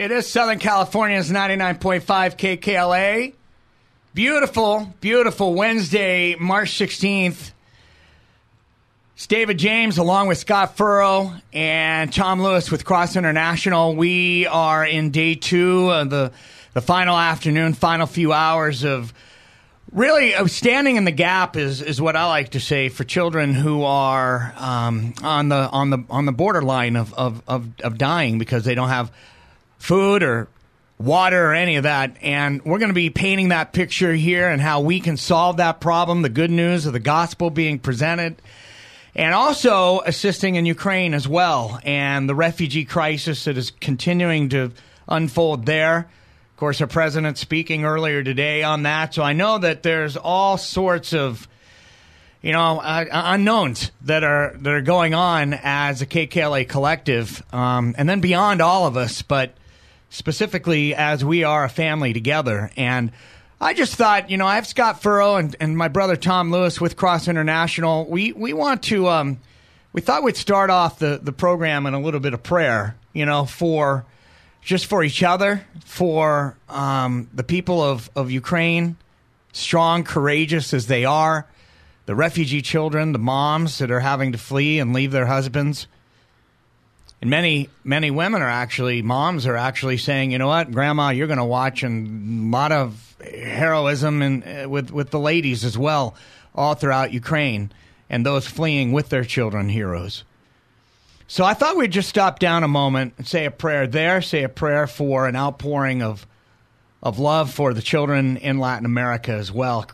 It is Southern California's 99.5 KKLA. Beautiful, beautiful Wednesday, March 16th. It's David James along with Scott Furrow and Tom Lewis with Cross International. We are in day two of the, the final afternoon, final few hours of really standing in the gap is, is what I like to say for children who are um, on the on the on the borderline of, of, of, of dying because they don't have food or water or any of that. And we're going to be painting that picture here and how we can solve that problem, the good news of the gospel being presented, and also assisting in Ukraine as well and the refugee crisis that is continuing to unfold there. Of course, our president speaking earlier today on that. So I know that there's all sorts of you know, uh, unknowns that are that are going on as a KKLA collective, um, and then beyond all of us. But specifically as we are a family together. And I just thought, you know, I have Scott Furrow and, and my brother Tom Lewis with Cross International. We we want to um, we thought we'd start off the, the program in a little bit of prayer, you know, for just for each other, for um, the people of, of Ukraine, strong, courageous as they are, the refugee children, the moms that are having to flee and leave their husbands and many many women are actually moms are actually saying, you know what, Grandma, you're going to watch and a lot of heroism and uh, with with the ladies as well, all throughout Ukraine, and those fleeing with their children, heroes. So I thought we'd just stop down a moment and say a prayer there, say a prayer for an outpouring of of love for the children in Latin America as well.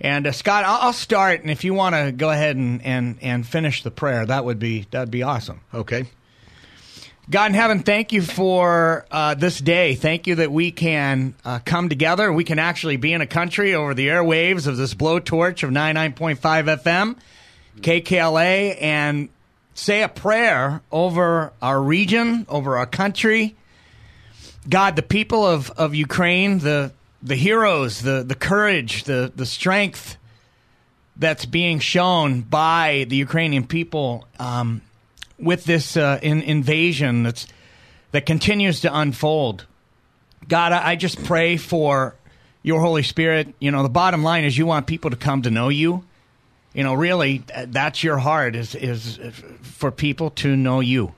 And uh, Scott, I'll, I'll start, and if you want to go ahead and, and, and finish the prayer, that would be that'd be awesome. Okay. God in heaven, thank you for uh, this day. Thank you that we can uh, come together. We can actually be in a country over the airwaves of this blowtorch of 99.5 FM, KKLA, and say a prayer over our region, over our country. God, the people of, of Ukraine, the, the heroes, the, the courage, the, the strength that's being shown by the Ukrainian people. Um, with this uh, in, invasion that's that continues to unfold. God, I, I just pray for your Holy Spirit. You know, the bottom line is you want people to come to know you. You know, really, that's your heart is is for people to know you.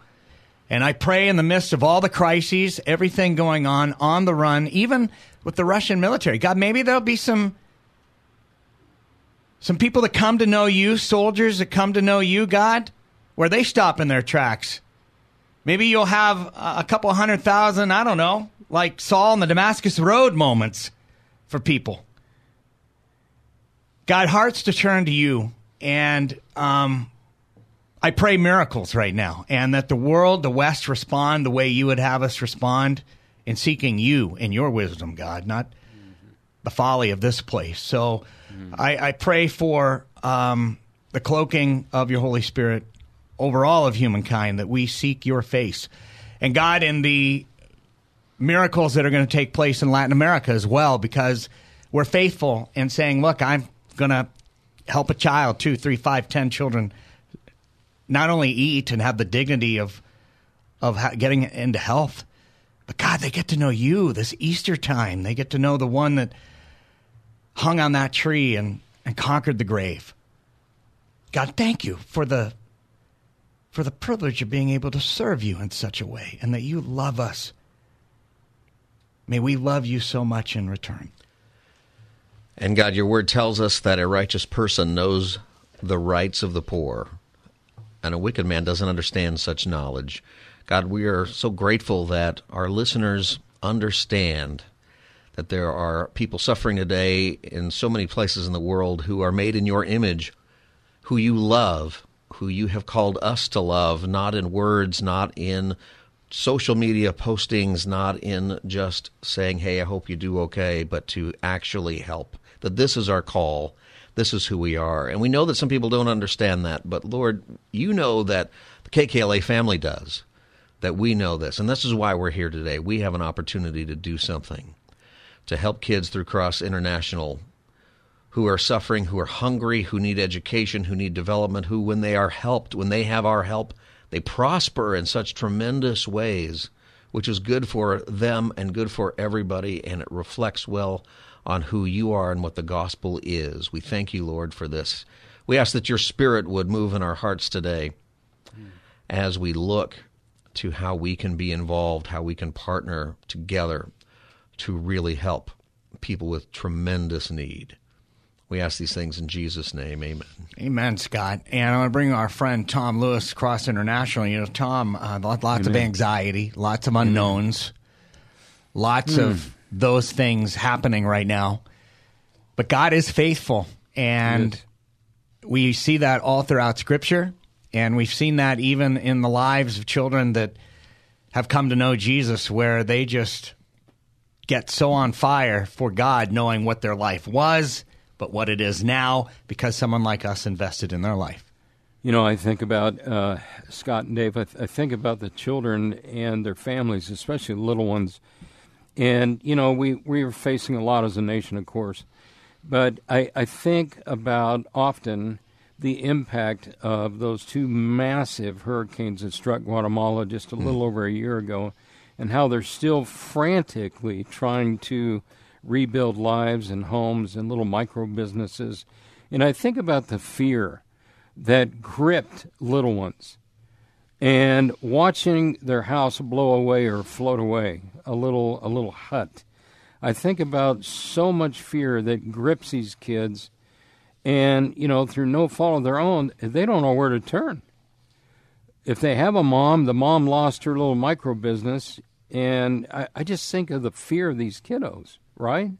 And I pray in the midst of all the crises, everything going on on the run, even with the Russian military. God, maybe there'll be some some people that come to know you, soldiers that come to know you, God, where they stop in their tracks. Maybe you'll have a couple hundred thousand, I don't know, like Saul on the Damascus Road moments for people. God, hearts to turn to you. And um, I pray miracles right now, and that the world, the West, respond the way you would have us respond in seeking you and your wisdom, God, not the folly of this place. So mm-hmm. I, I, pray for um, the cloaking of your Holy Spirit over all of humankind that we seek your face. And God, in the miracles that are going to take place in Latin America as well, because we're faithful in saying, look, I'm going to help a child, two, three, five, ten children, not only eat and have the dignity of of getting into health, but God, they get to know you this Easter time. They get to know the one that hung on that tree and, and conquered the grave. God, thank you for the for the privilege of being able to serve you in such a way and that you love us. May we love you so much in return. And God, your word tells us that a righteous person knows the rights of the poor, and a wicked man doesn't understand such knowledge. God, we are so grateful that our listeners understand that there are people suffering today in so many places in the world who are made in your image, who you love, who you have called us to love, not in words, not in social media postings, not in just saying, hey, I hope you do okay, but to actually help. That this is our call. This is who we are. And we know that some people don't understand that, but Lord, you know that the KKLA family does, that we know this. And this is why we're here today. We have an opportunity to do something to help kids through Cross International who are suffering, who are hungry, who need education, who need development, who, when they are helped, when they have our help, they prosper in such tremendous ways, which is good for them and good for everybody, and it reflects well on who you are and what the gospel is. We thank you, Lord, for this. We ask that your spirit would move in our hearts today as we look to how we can be involved, how we can partner together to really help people with tremendous need. We ask these things in Jesus' name. Amen. Amen, Scott. And I want to bring our friend Tom Lewis, Cross International. You know, Tom, uh, lots Amen. of anxiety, lots of unknowns, lots mm. of those things happening right now. But God is faithful. And we see that all throughout Scripture. And we've seen that even in the lives of children that have come to know Jesus, where they just get so on fire for God, knowing what their life was but what it is now because someone like us invested in their life. You know, I think about uh, Scott and Dave. I, th- I, think about the children and their families, especially the little ones. And you know, we we are facing a lot as a nation, of course, but I, I think about often the impact of those two massive hurricanes that struck Guatemala just a little mm. over a year ago, and how they're still frantically trying to rebuild lives and homes and little micro businesses. And I think about the fear that gripped little ones and watching their house blow away or float away, a little a little hut. I think about so much fear that grips these kids and, you know, through no fault of their own, they don't know where to turn. If they have a mom, the mom lost her little micro business, and I, I just think of the fear of these kiddos right?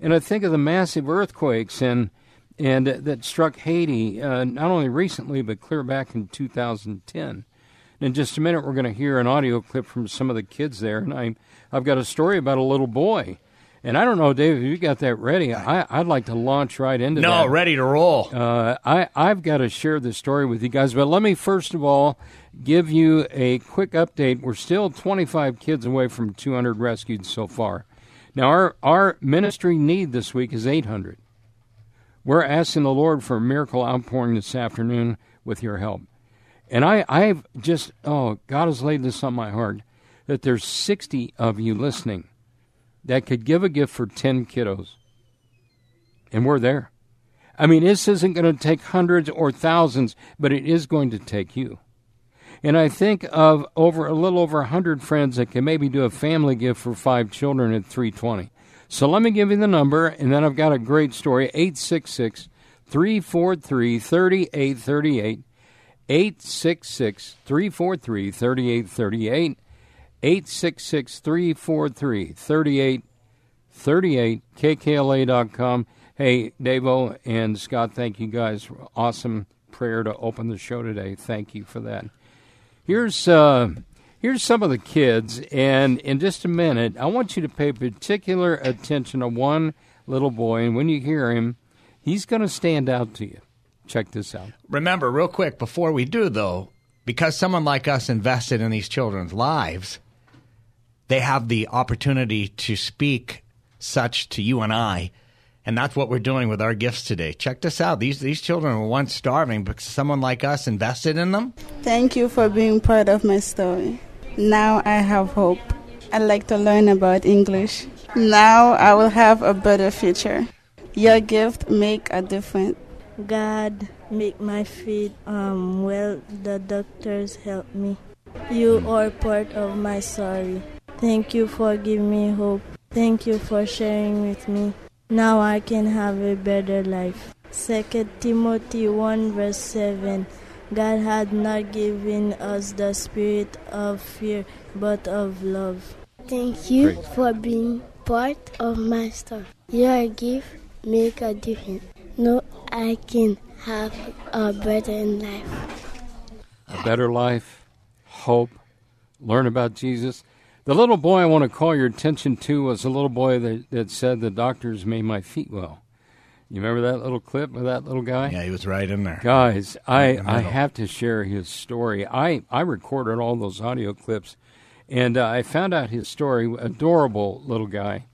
And I think of the massive earthquakes and and uh, that struck Haiti uh, not only recently but clear back in 2010. In just a minute, we're going to hear an audio clip from some of the kids there, and I I've got a story about a little boy. And I don't know, Dave, if you got that ready, I, would like to launch right into no, that. No, ready to roll. Uh, I, I've got to share this story with you guys, but let me first of all give you a quick update. We're still 25 kids away from 200 rescued so far. Now, our, our ministry need this week is 800. We're asking the Lord for a miracle outpouring this afternoon with your help. And I, I've just, oh, God has laid this on my heart that there's 60 of you listening that could give a gift for 10 kiddos. And we're there. I mean, this isn't going to take hundreds or thousands, but it is going to take you. And I think of over a little over 100 friends that can maybe do a family gift for five children at 320. So let me give you the number, and then I've got a great story 866 343 3838. 866 343 3838. 866 343 3838. KKLA.com. Hey, Davo and Scott, thank you guys. Awesome prayer to open the show today. Thank you for that. Here's uh, here's some of the kids, and in just a minute, I want you to pay particular attention to one little boy, and when you hear him, he's going to stand out to you. Check this out. Remember, real quick, before we do though, because someone like us invested in these children's lives, they have the opportunity to speak such to you and I and that's what we're doing with our gifts today. Check this out. These these children were once starving, but someone like us invested in them. Thank you for being part of my story. Now I have hope. I like to learn about English. Now I will have a better future. Your gift make a difference. God, make my feet um, well. The doctors help me. You are part of my story. Thank you for giving me hope. Thank you for sharing with me. Now I can have a better life. 2 Timothy 1 verse 7 God had not given us the spirit of fear, but of love. Thank you Great. for being part of my story. Your gift make a difference. No, I can have a better life. a better life, hope, learn about Jesus. The little boy I want to call your attention to was a little boy that, that said the doctors made my feet well. You remember that little clip of that little guy? Yeah, he was right in there. Guys, I, the I have to share his story. I, I recorded all those audio clips, and uh, I found out his story. Adorable little guy.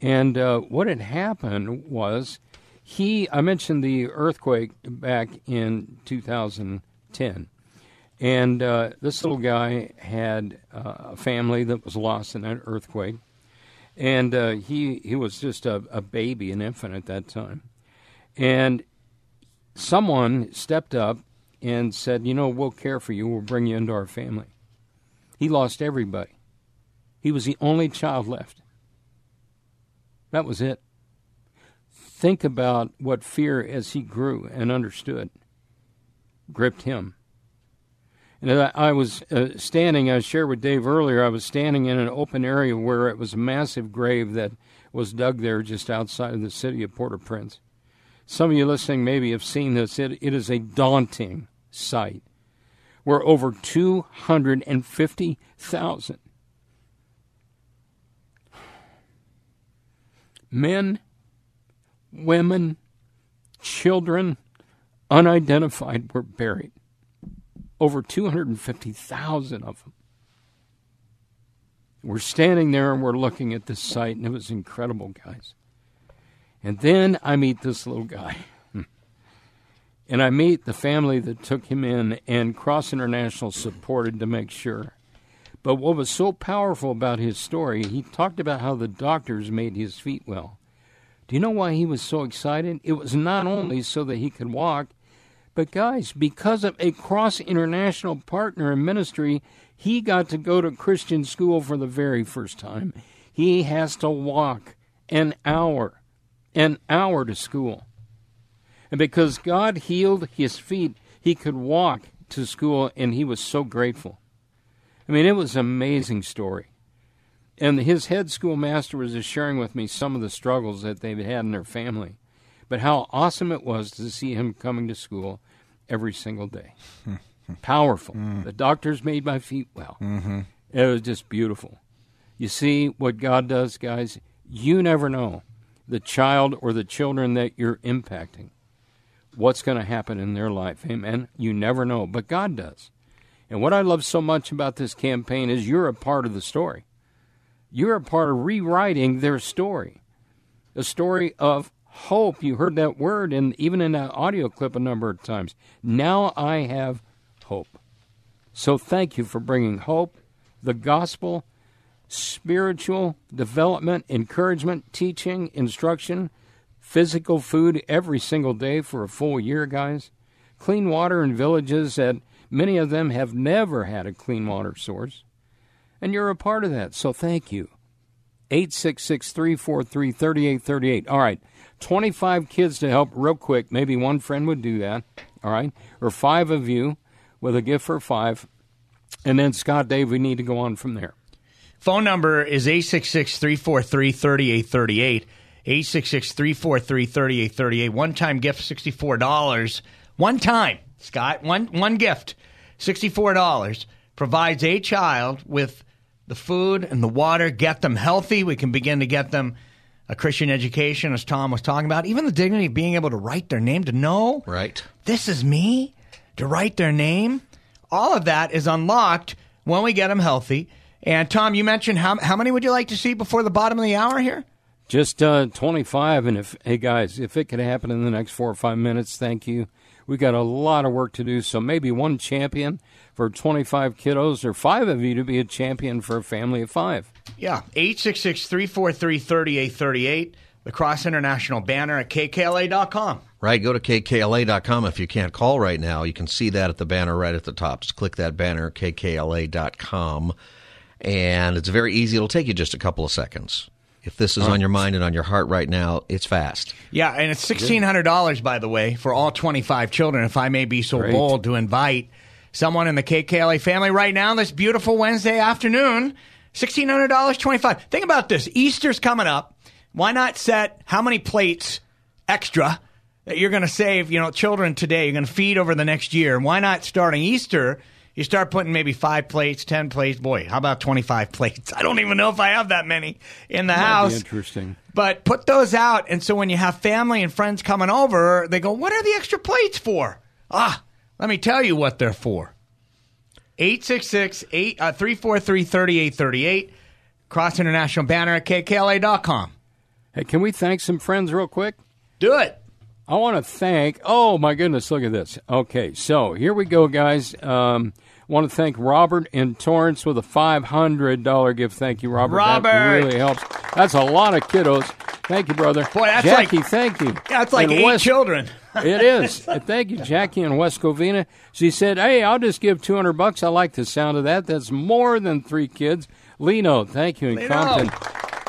And uh, what had happened was he, I mentioned the earthquake back in 2010. And uh, this little guy had uh, a family that was lost in that earthquake. And uh, he, he was just a, a baby, an infant at that time. And someone stepped up and said, You know, we'll care for you. We'll bring you into our family. He lost everybody. He was the only child left. That was it. Think about what fear, as he grew and understood, gripped him. And I was uh, standing, I shared with Dave earlier, I was standing in an open area where it was a massive grave that was dug there just outside of the city of Port au Prince. Some of you listening maybe have seen this. It, it is a daunting sight where over 250,000 men, women, children, unidentified were buried. Over 250,000 of them. We're standing there and we're looking at this site, and it was incredible, guys. And then I meet this little guy. And I meet the family that took him in, and Cross International supported to make sure. But what was so powerful about his story, he talked about how the doctors made his feet well. Do you know why he was so excited? It was not only so that he could walk, but guys, because of a Cross International partner in ministry, he got to go to Christian school for the very first time. He has to walk an hour, an hour to school. And because God healed his feet, he could walk to school, and he was so grateful. I mean, it was an amazing story. And his head schoolmaster was just sharing with me some of the struggles that they've had in their family, but how awesome it was to see him coming to school every single day. Powerful. Mm. The doctors made my feet well. Mm-hmm. It was just beautiful. You see what God does, guys? You never know the child or the children that you're impacting, what's going to happen in their life. Amen. You never know, but God does. And what I love so much about this campaign is you're a part of the story. You're a part of rewriting their story, a story of hope. You heard that word, and even in that audio clip a number of times. Now I have hope. So thank you for bringing hope, the gospel, spiritual development, encouragement, teaching, instruction, physical food every single day for a full year, guys. Clean water in villages that many of them have never had a clean water source. And you're a part of that, so thank you. 866 343 3838. All right, 25 kids to help real quick. Maybe one friend would do that. All right, or five of you with a gift for five. And then, Scott, Dave, we need to go on from there. Phone number is 866 343 3838. 866 343 3838. One time gift, $64. One time, Scott. One, one gift, $64. Provides a child with the food and the water, get them healthy. We can begin to get them a Christian education, as Tom was talking about. Even the dignity of being able to write their name, to know Right. this is me, to write their name. All of that is unlocked when we get them healthy. And Tom, you mentioned how, how many would you like to see before the bottom of the hour here? Just uh, 25. And if, hey, guys, if it could happen in the next four or five minutes, thank you. We got a lot of work to do. So maybe one champion for 25 kiddos, or five of you to be a champion for a family of five. Yeah, 866 343 3838. The Cross International banner at kkla.com. Right, go to kkla.com if you can't call right now. You can see that at the banner right at the top. Just click that banner, kkla.com, and it's very easy. It'll take you just a couple of seconds. If this is on your mind and on your heart right now, it's fast. Yeah, and it's sixteen hundred dollars, by the way, for all twenty-five children. If I may be so Great. bold to invite someone in the KKLA family right now, this beautiful Wednesday afternoon, sixteen hundred dollars, twenty-five. Think about this: Easter's coming up. Why not set how many plates extra that you're going to save? You know, children today you're going to feed over the next year. Why not starting Easter? You start putting maybe five plates, ten plates. Boy, how about twenty-five plates? I don't even know if I have that many in the be house. interesting. But put those out, and so when you have family and friends coming over, they go, "What are the extra plates for?" Ah, let me tell you what they're for. 866 uh, 343 3838. Cross International banner at kkla.com. Hey, can we thank some friends real quick? Do it. I want to thank. Oh my goodness, look at this. Okay, so here we go, guys. Um, want to thank Robert in Torrance with a five hundred dollar gift. Thank you, Robert. Robert! that really helps. That's a lot of kiddos. Thank you, brother. Boy, that's Jackie. like- thank you. That's like And eight Wes- children. It is. Uh, Thank you, Jackie in West Covina. She said, "Hey, I'll just give two hundred bucks. I like the sound of that. That's more than three kids." Lino, thank you in Lino. Compton.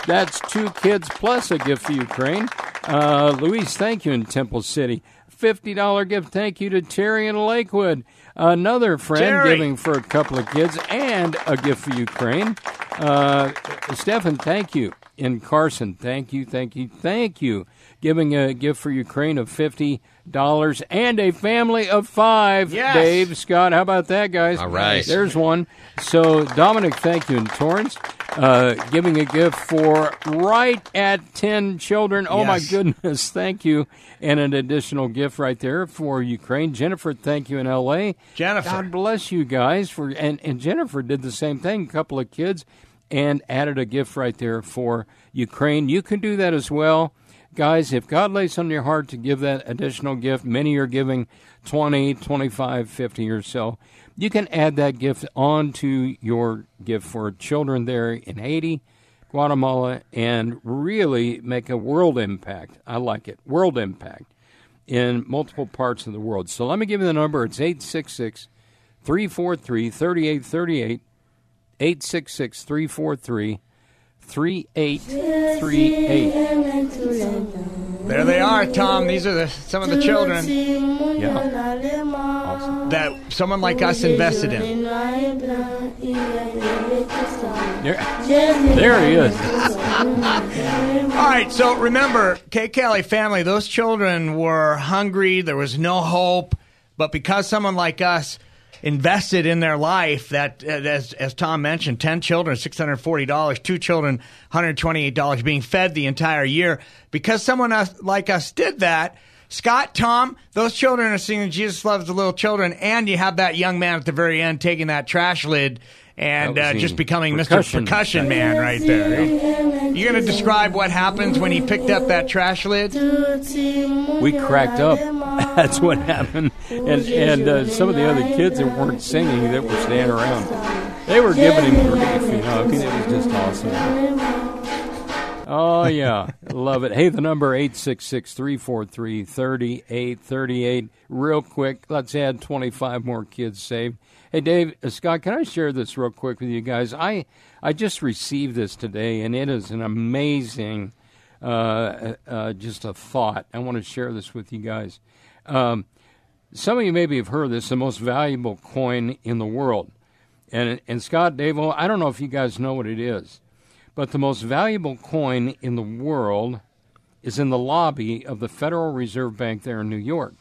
That's two kids plus a gift for Ukraine. Uh, Luis, thank you in Temple City. Fifty dollar gift. Thank you to Terry in Lakewood. Another friend Terry. giving for a couple of kids and a gift for Ukraine. Uh, Stefan, thank you. In Carson, thank you, thank you, thank you. Giving a gift for Ukraine of fifty dollars and a family of five. Yes. Dave, Scott, how about that, guys? All right. There's one. So, Dominic, thank you in Torrance. Uh, giving a gift for right at 10 children. Oh, my goodness. Thank you. And an additional gift right there for Ukraine. Jennifer, thank you in L.A. Jennifer. God bless you guys. for And, and Jennifer did the same thing, a couple of kids, and added a gift right there for Ukraine. You can do that as well. Guys, if God lays on your heart to give that additional gift, many are giving 20, 25, 50 or so. You can add that gift onto your gift for children there in Haiti, Guatemala, and really make a world impact. I like it. World impact in multiple parts of the world. So let me give you the number. It's 866 343 3838. 866 343 3838. There they are, Tom. These are the, some of the children Yeah. that someone like us invested in. There, there he is. All right, so remember, KKLA family, those children were hungry. There was no hope. But because someone like us invested in their life, that, uh, as, as Tom mentioned, 10 children, $640, two children, $128 being fed the entire year. Because someone else, like us did that, Scott, Tom, those children are singing Jesus Loves the Little Children, and you have that young man at the very end taking that trash lid and uh, just becoming percussion. Mr. Percussion Man right there. You're going to describe what happens when he picked up that trash lid? We cracked up. That's what happened. And and uh, some of the other kids that weren't singing that were standing around, they were giving him grief. You know, it was just awesome. Oh yeah, love it. Hey, the number eight six six three four three thirty eight thirty eight. Real quick, let's add twenty five more kids saved. Hey, Dave, uh, Scott, can I share this real quick with you guys? I I just received this today, and it is an amazing, uh, uh, just a thought. I want to share this with you guys. Um, some of you maybe have heard this: the most valuable coin in the world. And and Scott, well, I don't know if you guys know what it is. But the most valuable coin in the world is in the lobby of the Federal Reserve Bank there in New York.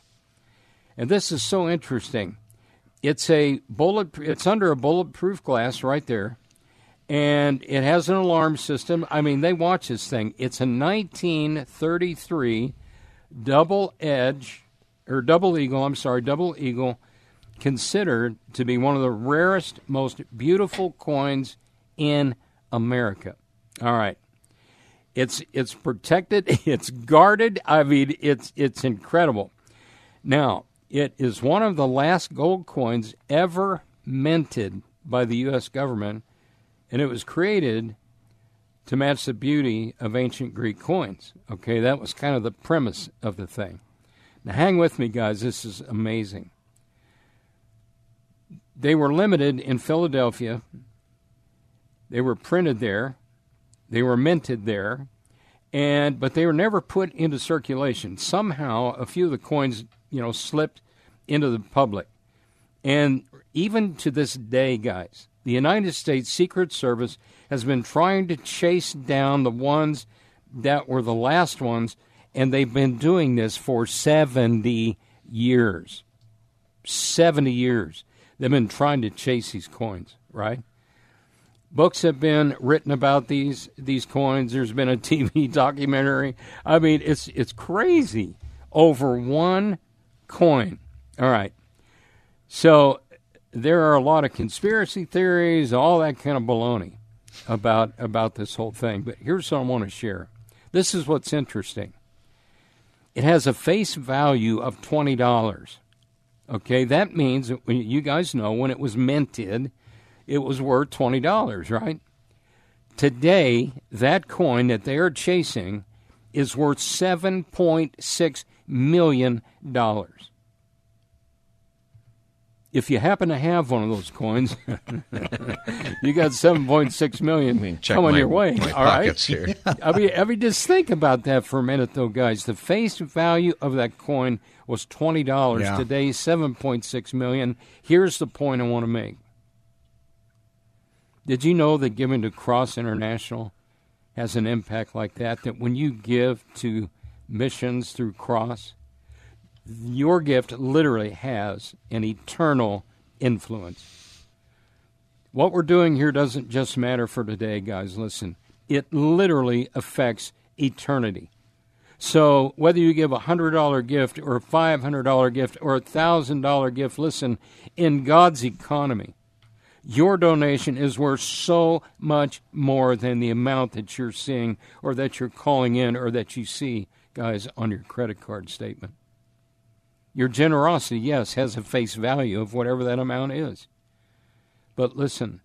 And this is so interesting. It's a bullet it's under a bulletproof glass right there. And it has an alarm system. I mean, they watch this thing. It's a 1933 double edge or double eagle, I'm sorry, double eagle considered to be one of the rarest, most beautiful coins in America. All right. It's it's protected, it's guarded. I mean, it's it's incredible. Now, it is one of the last gold coins ever minted by the US government, and it was created to match the beauty of ancient Greek coins. Okay, that was kind of the premise of the thing. Now, hang with me, guys. This is amazing. They were limited in Philadelphia. They were printed there. They were minted there, and but they were never put into circulation. Somehow, a few of the coins, you know, slipped into the public. And even to this day, guys, the United States Secret Service has been trying to chase down the ones that were the last ones, and they've been doing this for 70 years. 70 years. They've been trying to chase these coins, right? Books have been written about these these coins. There's been a TV documentary. I mean, it's it's crazy over one coin. All right. So there are a lot of conspiracy theories, all that kind of baloney about about this whole thing. But here's what I want to share. This is what's interesting. It has a face value of twenty dollars. Okay, that means you guys know when it was minted, it was worth twenty dollars, right? Today, that coin that they are chasing is worth seven point six million dollars if you happen to have one of those coins, you got seven point six million I mean, coming my, your way. All right. Here. I mean, I mean, just think about that for a minute, though, guys. The face value of that coin was twenty dollars. Yeah. Today, seven point six million. Here's the point I want to make. Did you know that giving to Cross International has an impact like that? That when you give to missions through Cross your gift literally has an eternal influence. What we're doing here doesn't just matter for today, guys. Listen, it literally affects eternity. So whether you give a $100 gift or a $500 gift or a $1,000 gift, listen, in God's economy, your donation is worth so much more than the amount that you're seeing or that you're calling in or that you see, guys, on your credit card statement. Your generosity, yes, has a face value of whatever that amount is. But listen,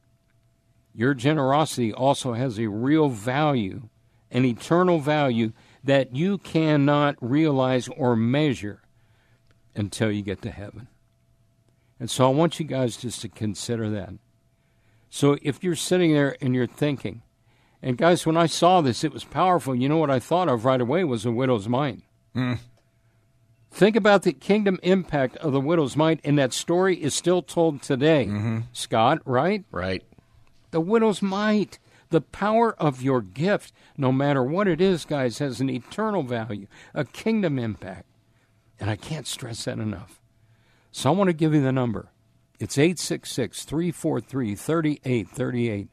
your generosity also has a real value, an eternal value that you cannot realize or measure until you get to heaven. And so I want you guys just to consider that. So if you're sitting there and you're thinking, and guys, when I saw this, it was powerful. You know what I thought of right away was a widow's mite. Mm. Think about the kingdom impact of the widow's mite, and that story is still told today. Mm-hmm. Scott, right? Right. The widow's mite. The power of your gift, no matter what it is, guys, has an eternal value, a kingdom impact. And I can't stress that enough. So I want to give you the number. It's 866 343 3838.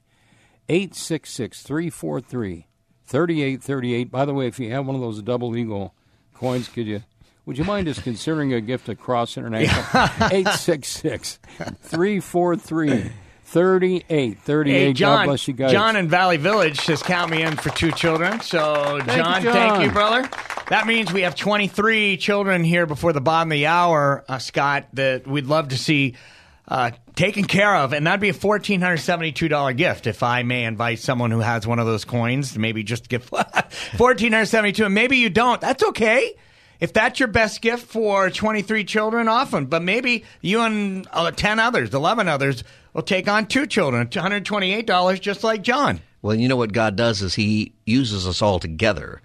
866 343 3838. By the way, if you have one of those double eagle coins, could you would you mind just considering a gift to Cross International? 866 343 3838. Hey, John, God bless you guys. John in Valley Village says, Count me in for two children. So, Thank you, John, John. thank you, brother. That means we have 23 children here before the bottom of the hour, uh, Scott, that we'd love to see uh, taken care of. And that'd be a $1,472 gift if I may invite someone who has one of those coins, to maybe just give 1472 and maybe you don't. That's okay. If that's your best gift for 23 children, often, but maybe you and uh, 10 others, 11 others will take on two children, $128, just like John. Well, you know what God does is He uses us all together.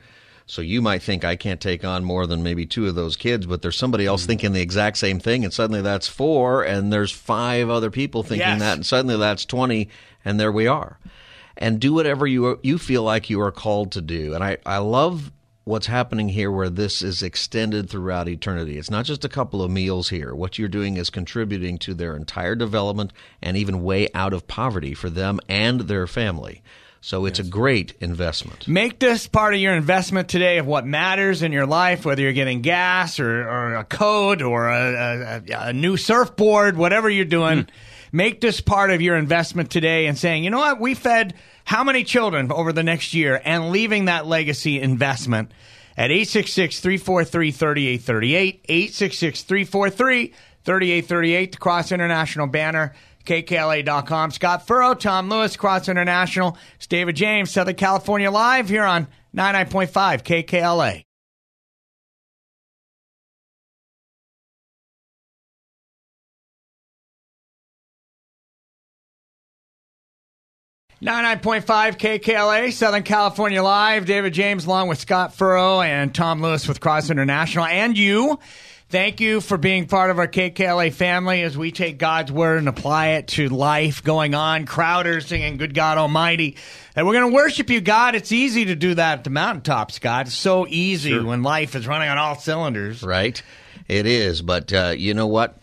So you might think I can't take on more than maybe two of those kids, but there's somebody else thinking the exact same thing, and suddenly that's four, and there's five other people thinking Yes. that, and suddenly that's twenty, and there we are. And do whatever you you feel like you are called to do. And I I love what's happening here where this is extended throughout eternity. It's not just a couple of meals here. What you're doing is contributing to their entire development and even way out of poverty for them and their family. So it's a great investment. Make this part of your investment today of what matters in your life, whether you're getting gas or, or a code or a, a, a new surfboard, whatever you're doing. Hmm. Make this part of your investment today and saying, you know what, we fed how many children over the next year and leaving that legacy investment at 866 343 3838. 866 343 3838, the Cross International banner. KKLA.com. Scott Furrow, Tom Lewis, Cross International. It's David James, Southern California Live here on 99.5 KKLA. 99.5 KKLA, Southern California Live. David James along with Scott Furrow and Tom Lewis with Cross International. And you. Thank you for being part of our KKLA family as we take God's word and apply it to life going on. Crowder singing Good God Almighty. And we're going to worship you, God. It's easy to do that at the mountaintop, Scott. It's so easy Sure. when life is running on all cylinders. Right? It is. But uh, you know what?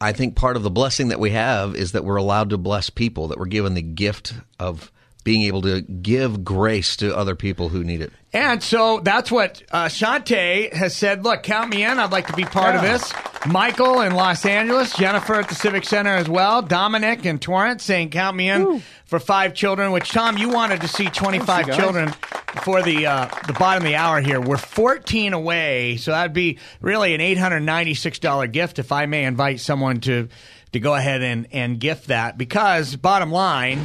I think part of the blessing that we have is that we're allowed to bless people, that we're given the gift of being able to give grace to other people who need it. And so that's what uh, Shante has said. Look, count me in. I'd like to be part of this. Michael in Los Angeles, Jennifer at the Civic Center as well, Dominic in Torrance saying, count me in for five children, which, Tom, you wanted to see 25 Thanks, you guys. children before the, uh, the bottom of the hour here. We're 14 away, so that'd be really an $896 gift if I may invite someone to, to go ahead and, and gift that. Because, bottom line,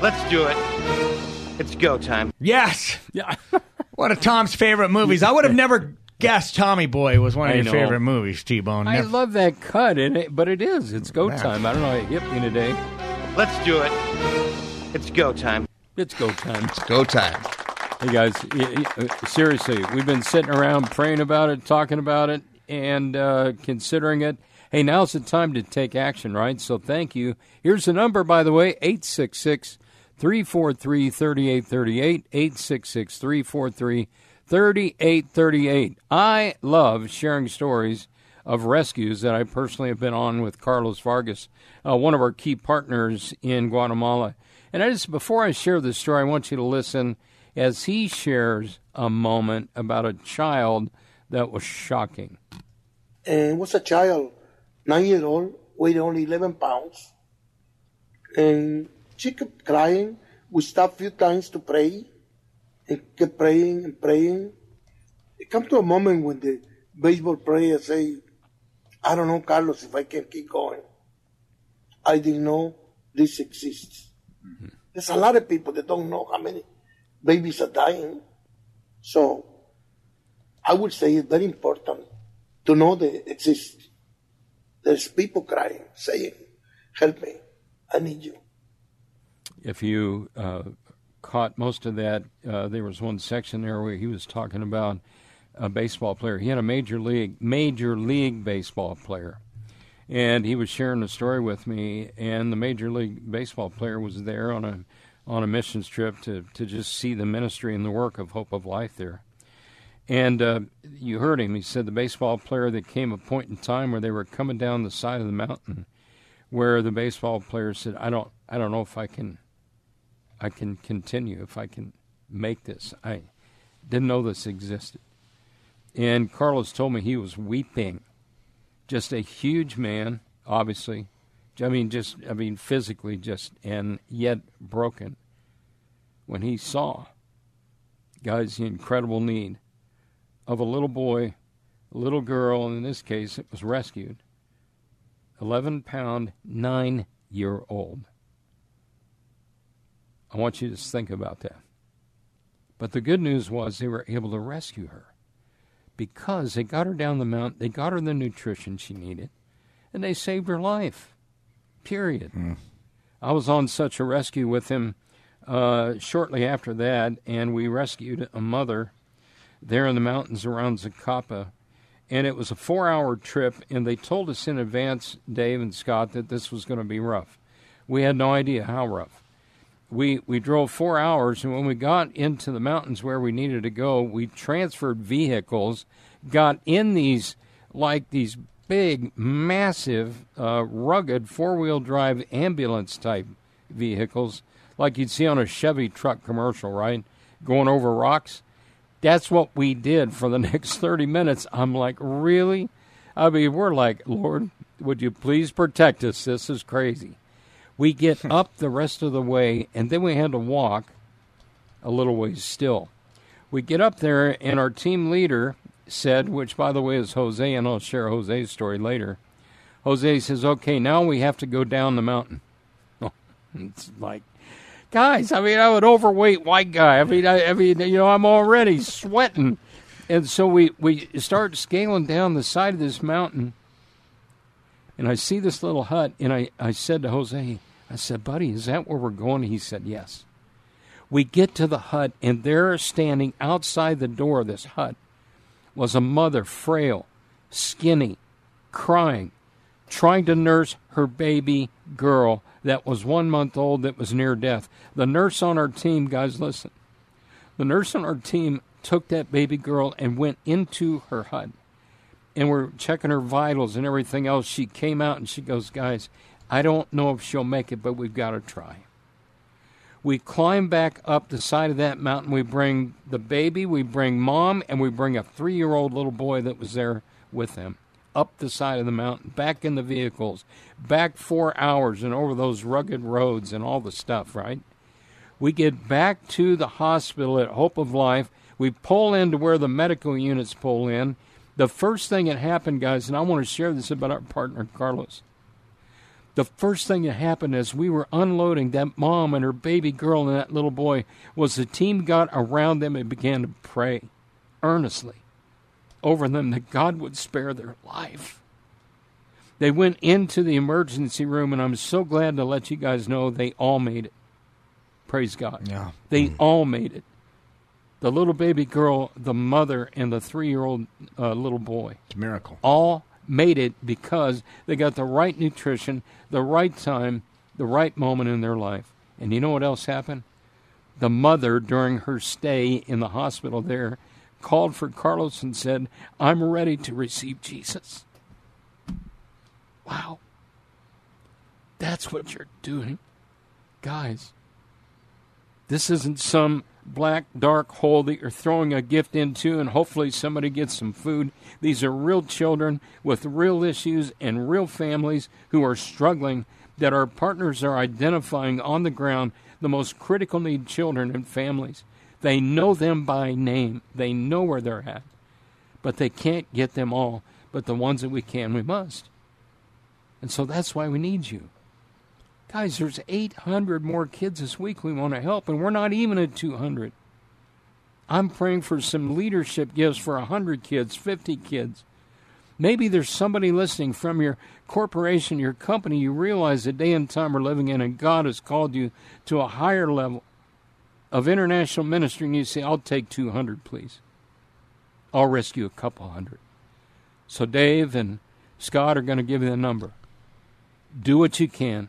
Let's do it. It's go time. yes. Yeah. One of Tom's favorite movies. I would have never guessed Tommy Boy was one of I your know. favorite movies, T Bone. I love that cut, in it, but it is. It's go Yeah. time. I don't know. It hit me today. Let's do it. It's go time. It's go time. It's go time. Hey guys, y- y- uh, seriously, we've been sitting around praying about it, talking about it, and uh, considering it. Hey, now's the time to take action, right? So thank you. Here's the number, by the way 866 343 3838. 866 343 3838. I love sharing stories of rescues that I personally have been on with Carlos Vargas, uh, one of our key partners in Guatemala. And I just, before I share this story, I want you to listen as he shares a moment about a child that was shocking. and was a child, nine year old, weighed only 11 pounds. And she kept crying. We stopped a few times to pray and kept praying and praying. It come to a moment when the baseball player say, I don't know, Carlos, if I can keep going. I didn't know this exists. Mm-hmm. There's a lot of people that don't know how many babies are dying. So I would say it's very important to know they exist. There's people crying, saying, Help me, I need you. If you uh, caught most of that, uh, there was one section there where he was talking about a baseball player. He had a major league, major league baseball player, and he was sharing a story with me. And the major league baseball player was there on a on a missions trip to to just see the ministry and the work of Hope of Life there. And uh, you heard him. He said the baseball player that came a point in time where they were coming down the side of the mountain, where the baseball player said, "I don't, I don't know if I can, I can continue, if I can make this. I didn't know this existed." And Carlos told me he was weeping. Just a huge man, obviously. I mean, just, I mean, physically, just, and yet broken. When he saw, guys, the incredible need of a little boy, a little girl, and in this case, it was rescued. 11 pound, 9 year old. I want you to think about that. But the good news was they were able to rescue her because they got her down the mountain, they got her the nutrition she needed, and they saved her life. Period. I was on such a rescue with him uh, shortly after that, and we rescued a mother there in the mountains around Zacapa. And it was a four hour trip, and they told us in advance, Dave and Scott, that this was going to be rough. We had no idea how rough. We, we drove four hours, and when we got into the mountains where we needed to go, we transferred vehicles, got in these, like these big, massive, uh, rugged four wheel drive ambulance type vehicles, like you'd see on a Chevy truck commercial, right? Going over rocks. That's what we did for the next 30 minutes. I'm like, really? I mean, we're like, Lord, would you please protect us? This is crazy. We get hmm. up the rest of the way, and then we had to walk a little ways still. We get up there, and our team leader said, which by the way is Jose, and I'll share Jose's story later. Jose says, okay, now we have to go down the mountain. Oh, it's like, guys, I mean, I'm an overweight white guy. I mean, I, I mean, you know, I'm already sweating. And so we, we start scaling down the side of this mountain, and I see this little hut, and I, I said to Jose, I said, Buddy, is that where we're going? He said, Yes. We get to the hut, and there, standing outside the door of this hut, was a mother, frail, skinny, crying, trying to nurse her baby girl that was one month old that was near death. The nurse on our team, guys, listen. The nurse on our team took that baby girl and went into her hut. And we're checking her vitals and everything else. She came out and she goes, Guys, I don't know if she'll make it, but we've got to try. We climb back up the side of that mountain. We bring the baby, we bring mom, and we bring a three year old little boy that was there with them up the side of the mountain, back in the vehicles, back four hours and over those rugged roads and all the stuff, right? We get back to the hospital at Hope of Life. We pull into where the medical units pull in. The first thing that happened, guys, and I want to share this about our partner, Carlos. The first thing that happened as we were unloading that mom and her baby girl and that little boy was the team got around them and began to pray earnestly over them that God would spare their life. They went into the emergency room, and I'm so glad to let you guys know they all made it. Praise God. Yeah. They all made it. The little baby girl, the mother, and the three year old uh, little boy. It's a miracle. All made it because they got the right nutrition, the right time, the right moment in their life. And you know what else happened? The mother, during her stay in the hospital there, called for Carlos and said, I'm ready to receive Jesus. Wow. That's what you're doing. Guys, this isn't some black, dark hole that you're throwing a gift into and hopefully somebody gets some food. These are real children with real issues and real families who are struggling that our partners are identifying on the ground the most critical need children and families. They know them by name, they know where they're at, but they can't get them all. But the ones that we can, we must. And so that's why we need you. Guys, there's 800 more kids this week we want to help, and we're not even at 200. I'm praying for some leadership gifts for 100 kids, 50 kids. Maybe there's somebody listening from your corporation, your company, you realize the day and time we're living in, and God has called you to a higher level of international ministry, and you say, I'll take 200, please. I'll rescue a couple hundred. So Dave and Scott are going to give you the number. Do what you can.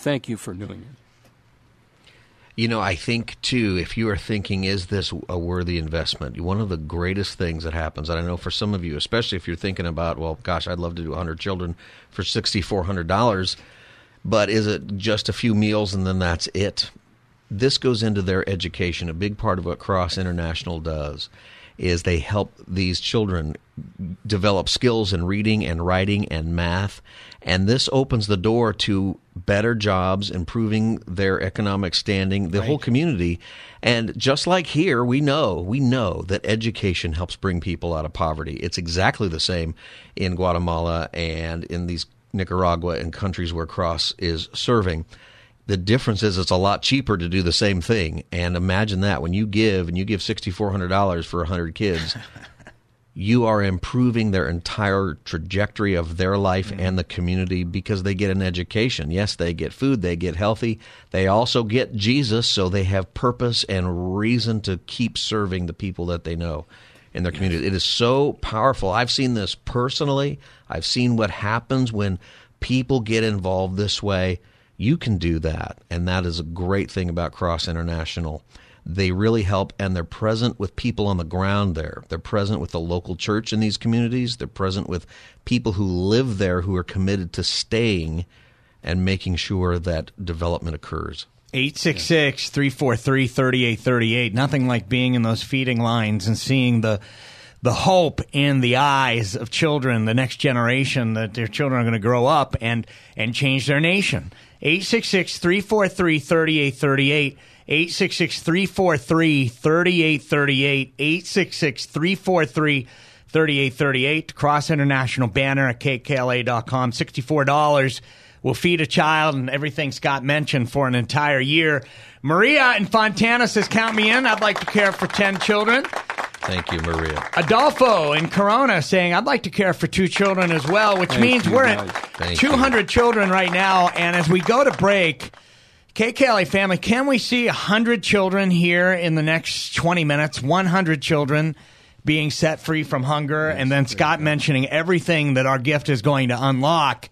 Thank you for doing it. You know, I think too, if you are thinking, is this a worthy investment? One of the greatest things that happens, and I know for some of you, especially if you're thinking about, well, gosh, I'd love to do 100 children for $6,400, but is it just a few meals and then that's it? This goes into their education. A big part of what Cross International does is they help these children develop skills in reading and writing and math. And this opens the door to better jobs, improving their economic standing, the right. whole community. And just like here, we know, we know that education helps bring people out of poverty. It's exactly the same in Guatemala and in these Nicaragua and countries where Cross is serving. The difference is it's a lot cheaper to do the same thing. And imagine that when you give and you give $6,400 for 100 kids, you are improving their entire trajectory of their life mm-hmm. and the community because they get an education. Yes, they get food, they get healthy. They also get Jesus, so they have purpose and reason to keep serving the people that they know in their community. It is so powerful. I've seen this personally. I've seen what happens when people get involved this way you can do that. And that is a great thing about Cross International. They really help, and they're present with people on the ground there. They're present with the local church in these communities. They're present with people who live there who are committed to staying and making sure that development occurs. 866 343 3838. Nothing like being in those feeding lines and seeing the the hope in the eyes of children, the next generation, that their children are going to grow up and, and change their nation. 866 343 3838. 866 343 3838. 866 343 3838. Cross International banner at kkla.com. $64 will feed a child and everything Scott mentioned for an entire year. Maria in Fontana says, Count me in. I'd like to care for 10 children. Thank you, Maria. Adolfo in Corona saying, I'd like to care for two children as well, which Thank means you, we're guys. at Thank 200 children right now. And as we go to break, KKLA family, can we see 100 children here in the next 20 minutes? 100 children being set free from hunger. and then Scott mentioning everything that our gift is going to unlock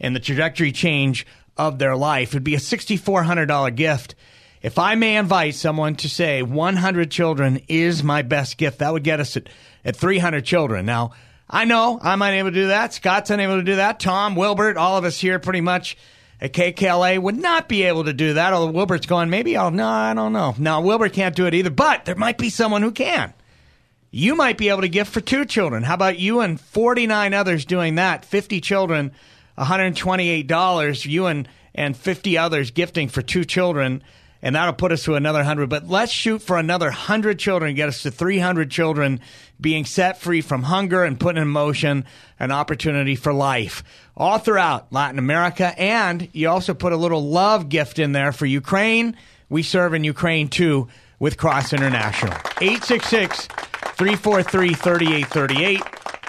and the trajectory change of their life. It would be a $6,400 gift. If I may invite someone to say 100 children is my best gift, that would get us at, at 300 children. Now, I know I'm unable to do that. Scott's unable to do that. Tom, Wilbert, all of us here pretty much at KKLA would not be able to do that. Although Wilbert's going, maybe I'll, no, I don't know. No, Wilbert can't do it either, but there might be someone who can. You might be able to gift for two children. How about you and 49 others doing that? 50 children, $128. You and, and 50 others gifting for two children. And that'll put us to another 100. But let's shoot for another 100 children, get us to 300 children being set free from hunger and put in motion an opportunity for life. All throughout Latin America. And you also put a little love gift in there for Ukraine. We serve in Ukraine too with Cross International. 866 343 3838.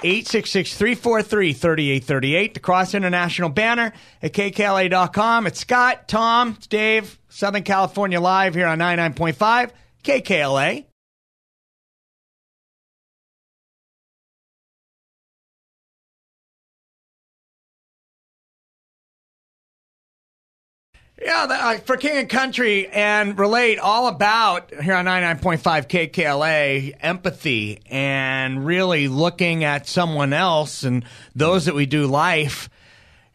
866 343 3838. The Cross International banner at kkla.com. It's Scott, Tom, it's Dave, Southern California Live here on 99.5 KKLA. Yeah, the, uh, for King and Country and relate all about here on 99.5 KKLA empathy and really looking at someone else and those that we do life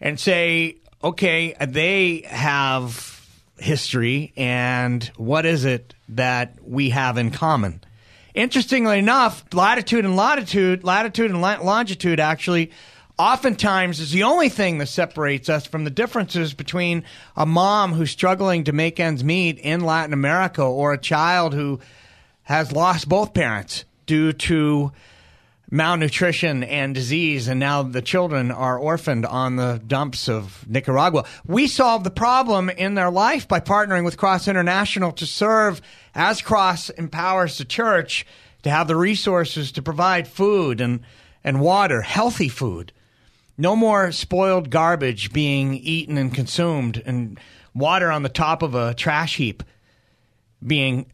and say, okay, they have history and what is it that we have in common? Interestingly enough, latitude and latitude, latitude and la- longitude actually oftentimes is the only thing that separates us from the differences between a mom who's struggling to make ends meet in Latin America or a child who has lost both parents due to malnutrition and disease, and now the children are orphaned on the dumps of Nicaragua. We solve the problem in their life by partnering with Cross International to serve as Cross empowers the church to have the resources to provide food and, and water, healthy food. No more spoiled garbage being eaten and consumed, and water on the top of a trash heap being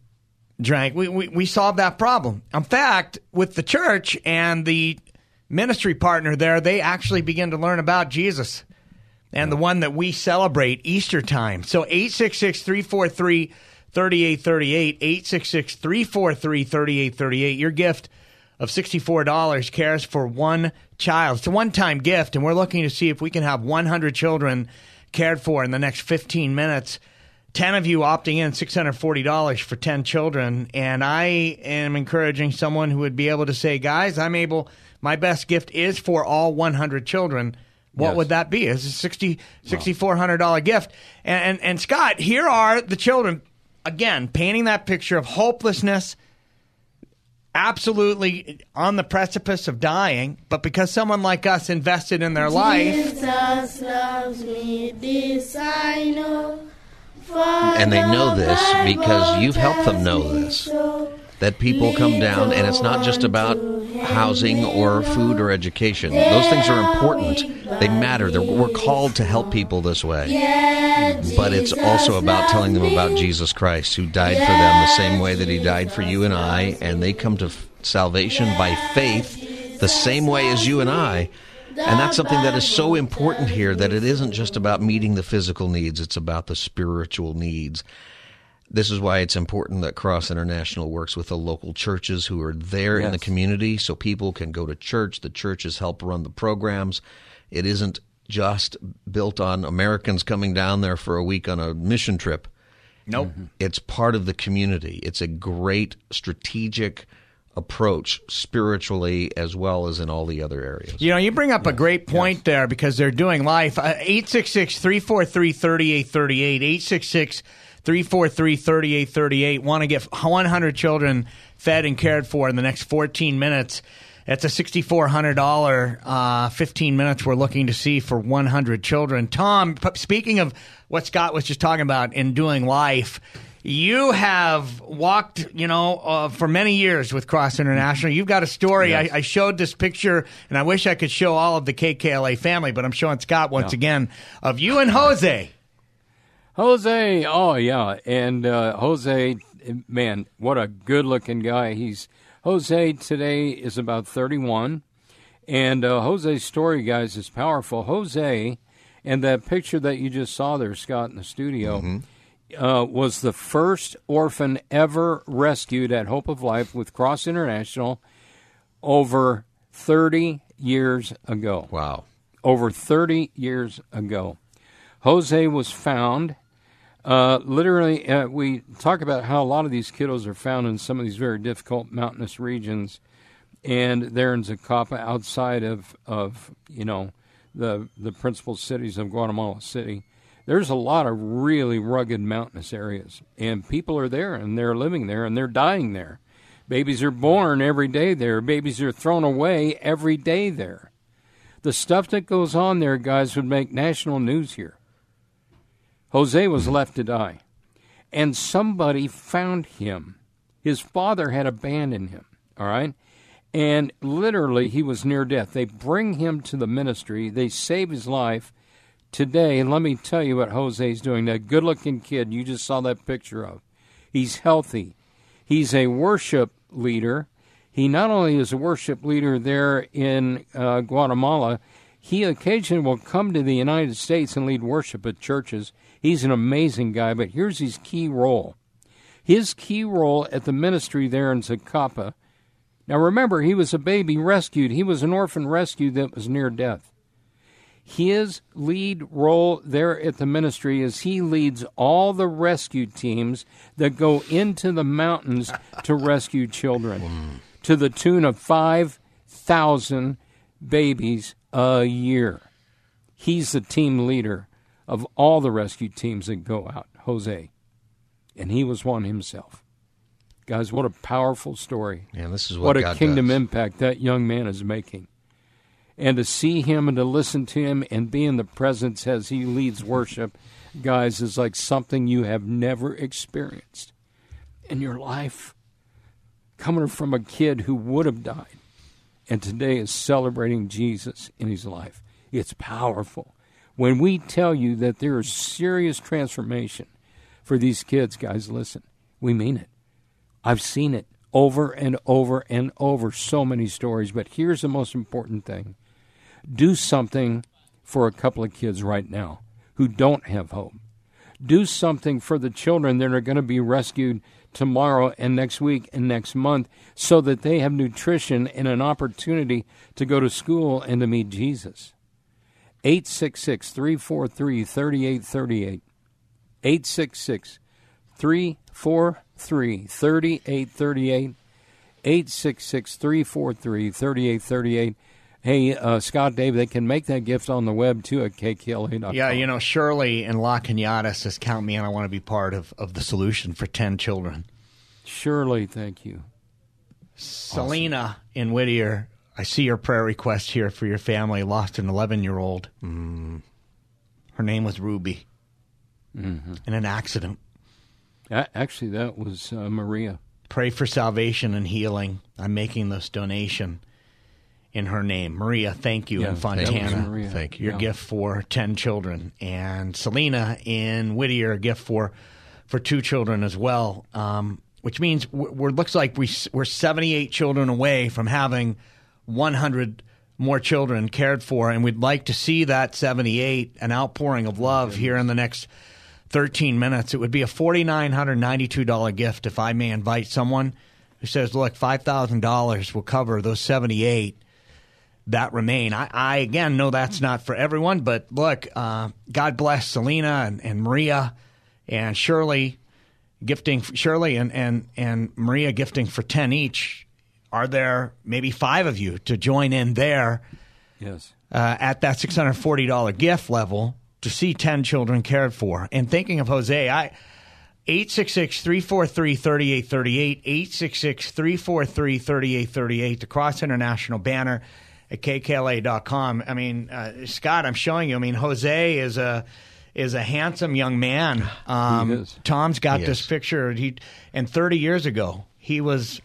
drank. We, we, we solved that problem. In fact, with the church and the ministry partner there, they actually begin to learn about Jesus and the one that we celebrate Easter time. So 866 343 3838, 866 343 3838. Your gift of $64 cares for one child. It's a one time gift, and we're looking to see if we can have 100 children cared for in the next 15 minutes. 10 of you opting in, $640 for 10 children. And I am encouraging someone who would be able to say, guys, I'm able, my best gift is for all 100 children. What Yes. would that be? It's a 60, $6,400 gift. And, and, and Scott, here are the children, again, painting that picture of hopelessness, absolutely on the precipice of dying, but because someone like us invested in their life, Jesus loves me, this I know. And they know this because you've helped them know this. That people come down, and it's not just about housing or food or education. Those things are important. They matter. They're, we're called to help people this way. But it's also about telling them about Jesus Christ, who died for them the same way that he died for you and I, and they come to f- salvation by faith the same way as you and I. And that's something that is so important here that it isn't just about meeting the physical needs, it's about the spiritual needs. This is why it's important that Cross International works with the local churches who are there in the community so people can go to church. The churches help run the programs. It isn't just built on Americans coming down there for a week on a mission trip. Nope. It's part of the community. It's a great strategic approach spiritually as well as in all the other areas. You know, you bring up a great point there because they're doing life. Uh, 866 343 3838. 866 343 3838. Want to get 100 children fed and cared for in the next 14 minutes. That's a $6,400 uh, 15 minutes we're looking to see for 100 children. Tom, p- speaking of what Scott was just talking about in doing life, You have walked, you know, uh, for many years with Cross International. You've got a story. Yes. I, I showed this picture, and I wish I could show all of the KKLA family, but I'm showing Scott once again of you and Jose. Jose, oh yeah, and uh, Jose, man, what a good-looking guy. He's Jose today is about 31, and uh, Jose's story, guys, is powerful. Jose, and that picture that you just saw there, Scott, in the studio, uh, was the first orphan ever rescued at Hope of Life with Cross International over 30 years ago. Wow. Over 30 years ago. Jose was found. Uh, literally, uh, we talk about how a lot of these kiddos are found in some of these very difficult mountainous regions, and they're in Zacapa, outside of, of you know the the principal cities of Guatemala City. There's a lot of really rugged mountainous areas, and people are there, and they're living there, and they're dying there. Babies are born every day there. Babies are thrown away every day there. The stuff that goes on there, guys, would make national news here. Jose was left to die, and somebody found him. His father had abandoned him, all right? And literally, he was near death. They bring him to the ministry, they save his life. Today, let me tell you what Jose's doing. That good looking kid you just saw that picture of, he's healthy. He's a worship leader. He not only is a worship leader there in uh, Guatemala, he occasionally will come to the United States and lead worship at churches. He's an amazing guy, but here's his key role. His key role at the ministry there in Zacapa. Now remember, he was a baby rescued. He was an orphan rescued that was near death. His lead role there at the ministry is he leads all the rescue teams that go into the mountains to rescue children to the tune of 5,000 babies a year. He's the team leader of all the rescue teams that go out, Jose. And he was one himself. Guys, what a powerful story. Man, this is what a God kingdom does. impact that young man is making. And to see him and to listen to him and be in the presence as he leads worship, guys, is like something you have never experienced in your life. Coming from a kid who would have died and today is celebrating Jesus in his life. It's powerful. When we tell you that there is serious transformation for these kids, guys, listen, we mean it. I've seen it over and over and over, so many stories. But here's the most important thing do something for a couple of kids right now who don't have hope. Do something for the children that are going to be rescued tomorrow and next week and next month so that they have nutrition and an opportunity to go to school and to meet Jesus. 866 343 3838. 866 343 3838. 866 343 3838. Hey, uh, Scott, Dave, they can make that gift on the web too at kkla.com. Yeah, you know, Shirley in La Cañada says, Count me in. I want to be part of, of the solution for 10 children. Shirley, thank you. Selena in Whittier, I see your prayer request here for your family. Lost an 11 year old. Her name was Ruby Mm-hmm. in an accident. Actually, that was uh, Maria. Pray for salvation and healing. I'm making this donation in her name. Maria, thank you Yeah, in Fontana. Maria. Thank you. Your Yeah. gift for 10 children. And Selena in Whittier, a gift for, for two children as well. Um, which means we're, we're looks like we, we're 78 children away from having 100 more children cared for. And we'd like to see that 78, an outpouring of love here in the next 13 minutes. It would be a $4,992 gift if I may invite someone who says, look, $5,000 will cover those 78 that remain. I, I again know that's not for everyone, but look, uh, God bless Selena and, and Maria and Shirley gifting Shirley and, and, and Maria gifting for 10 each. Are there maybe five of you to join in there Yes. uh, at that $640 gift level to see 10 children cared for? And thinking of Jose, I 866 343 3838, 866 343 3838, the Cross International banner at kkla.com. I mean, uh, Scott, I'm showing you. I mean, Jose is a is a handsome young man. Um, is. Tom's got He this is. picture. He and 30 years ago he was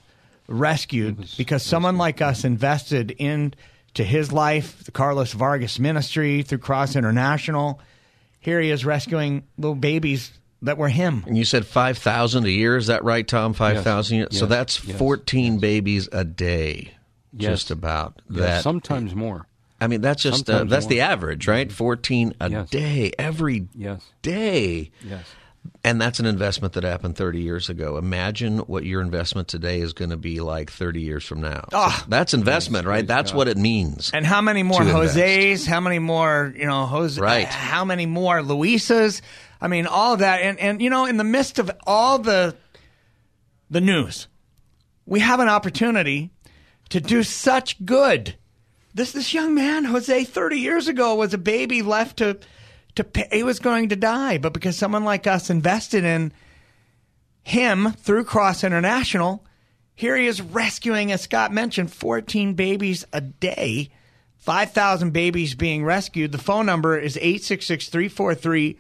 rescued because someone like us invested in to his life, the Carlos Vargas Ministry through Cross International. Here he is rescuing little babies that were him. And you said 5,000 a year. Is that right, Tom? 5,000? Yes. So that's Yes. 14 babies a day. Yes. Just about. Yeah, that. sometimes more. I mean, that's just uh, that's more. the average, right? 14 a Yes. day, every Yes. day. Yes. And that's an investment that happened 30 years ago. Imagine what your investment today is going to be like 30 years from now. So Ah. that's investment, right? That's what it means. And how many more To invest. Jose's? How many more, you know, Jose? Right. How many more Luisas? I mean, all of that. And, and, you know, in the midst of all the, the news, we have an opportunity to do such good. This, this young man, Jose, 30 years ago was a baby left to, to pay, he was going to die. But because someone like us invested in him through Cross International, here he is rescuing, as Scott mentioned, 14 babies a day, 5,000 babies being rescued. The phone number is 866 343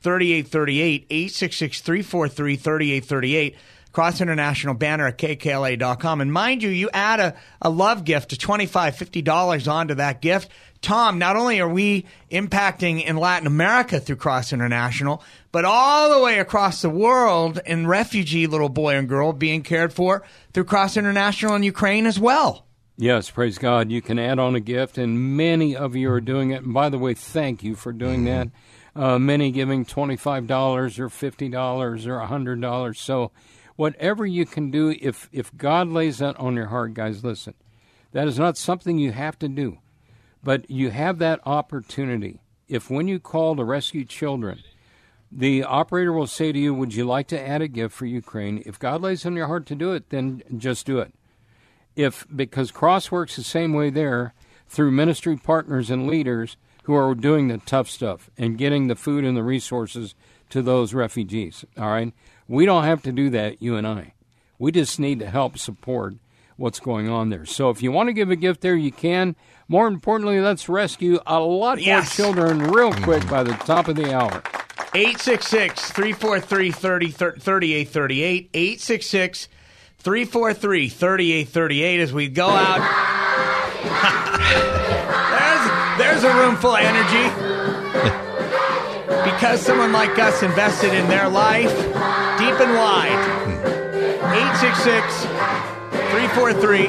3838, 866 343 3838. Cross International banner at kkla.com. And mind you, you add a, a love gift to $25, $50 onto that gift. Tom, not only are we impacting in Latin America through Cross International, but all the way across the world in refugee little boy and girl being cared for through Cross International in Ukraine as well. Yes, praise God. You can add on a gift, and many of you are doing it. And by the way, thank you for doing that. Uh, many giving $25 or $50 or $100. So, whatever you can do, if, if God lays that on your heart, guys, listen, that is not something you have to do, but you have that opportunity. If when you call to rescue children, the operator will say to you, Would you like to add a gift for Ukraine? If God lays on your heart to do it, then just do it if because cross works the same way there through ministry partners and leaders who are doing the tough stuff and getting the food and the resources to those refugees all right we don't have to do that you and i we just need to help support what's going on there so if you want to give a gift there you can more importantly let's rescue a lot Yes. more children real mm-hmm. quick by the top of the hour 866 343 3838. 866 343 3838 as we go out. there's, there's a room full of energy. because someone like us invested in their life deep and wide. Hmm. 866 343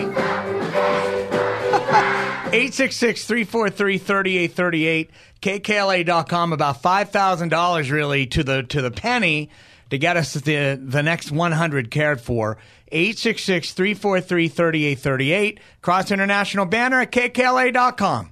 866 343 3838 kkla.com about $5000 really to the to the penny to get us the the next 100 cared for. 866 343 3838 cross international banner at kkla.com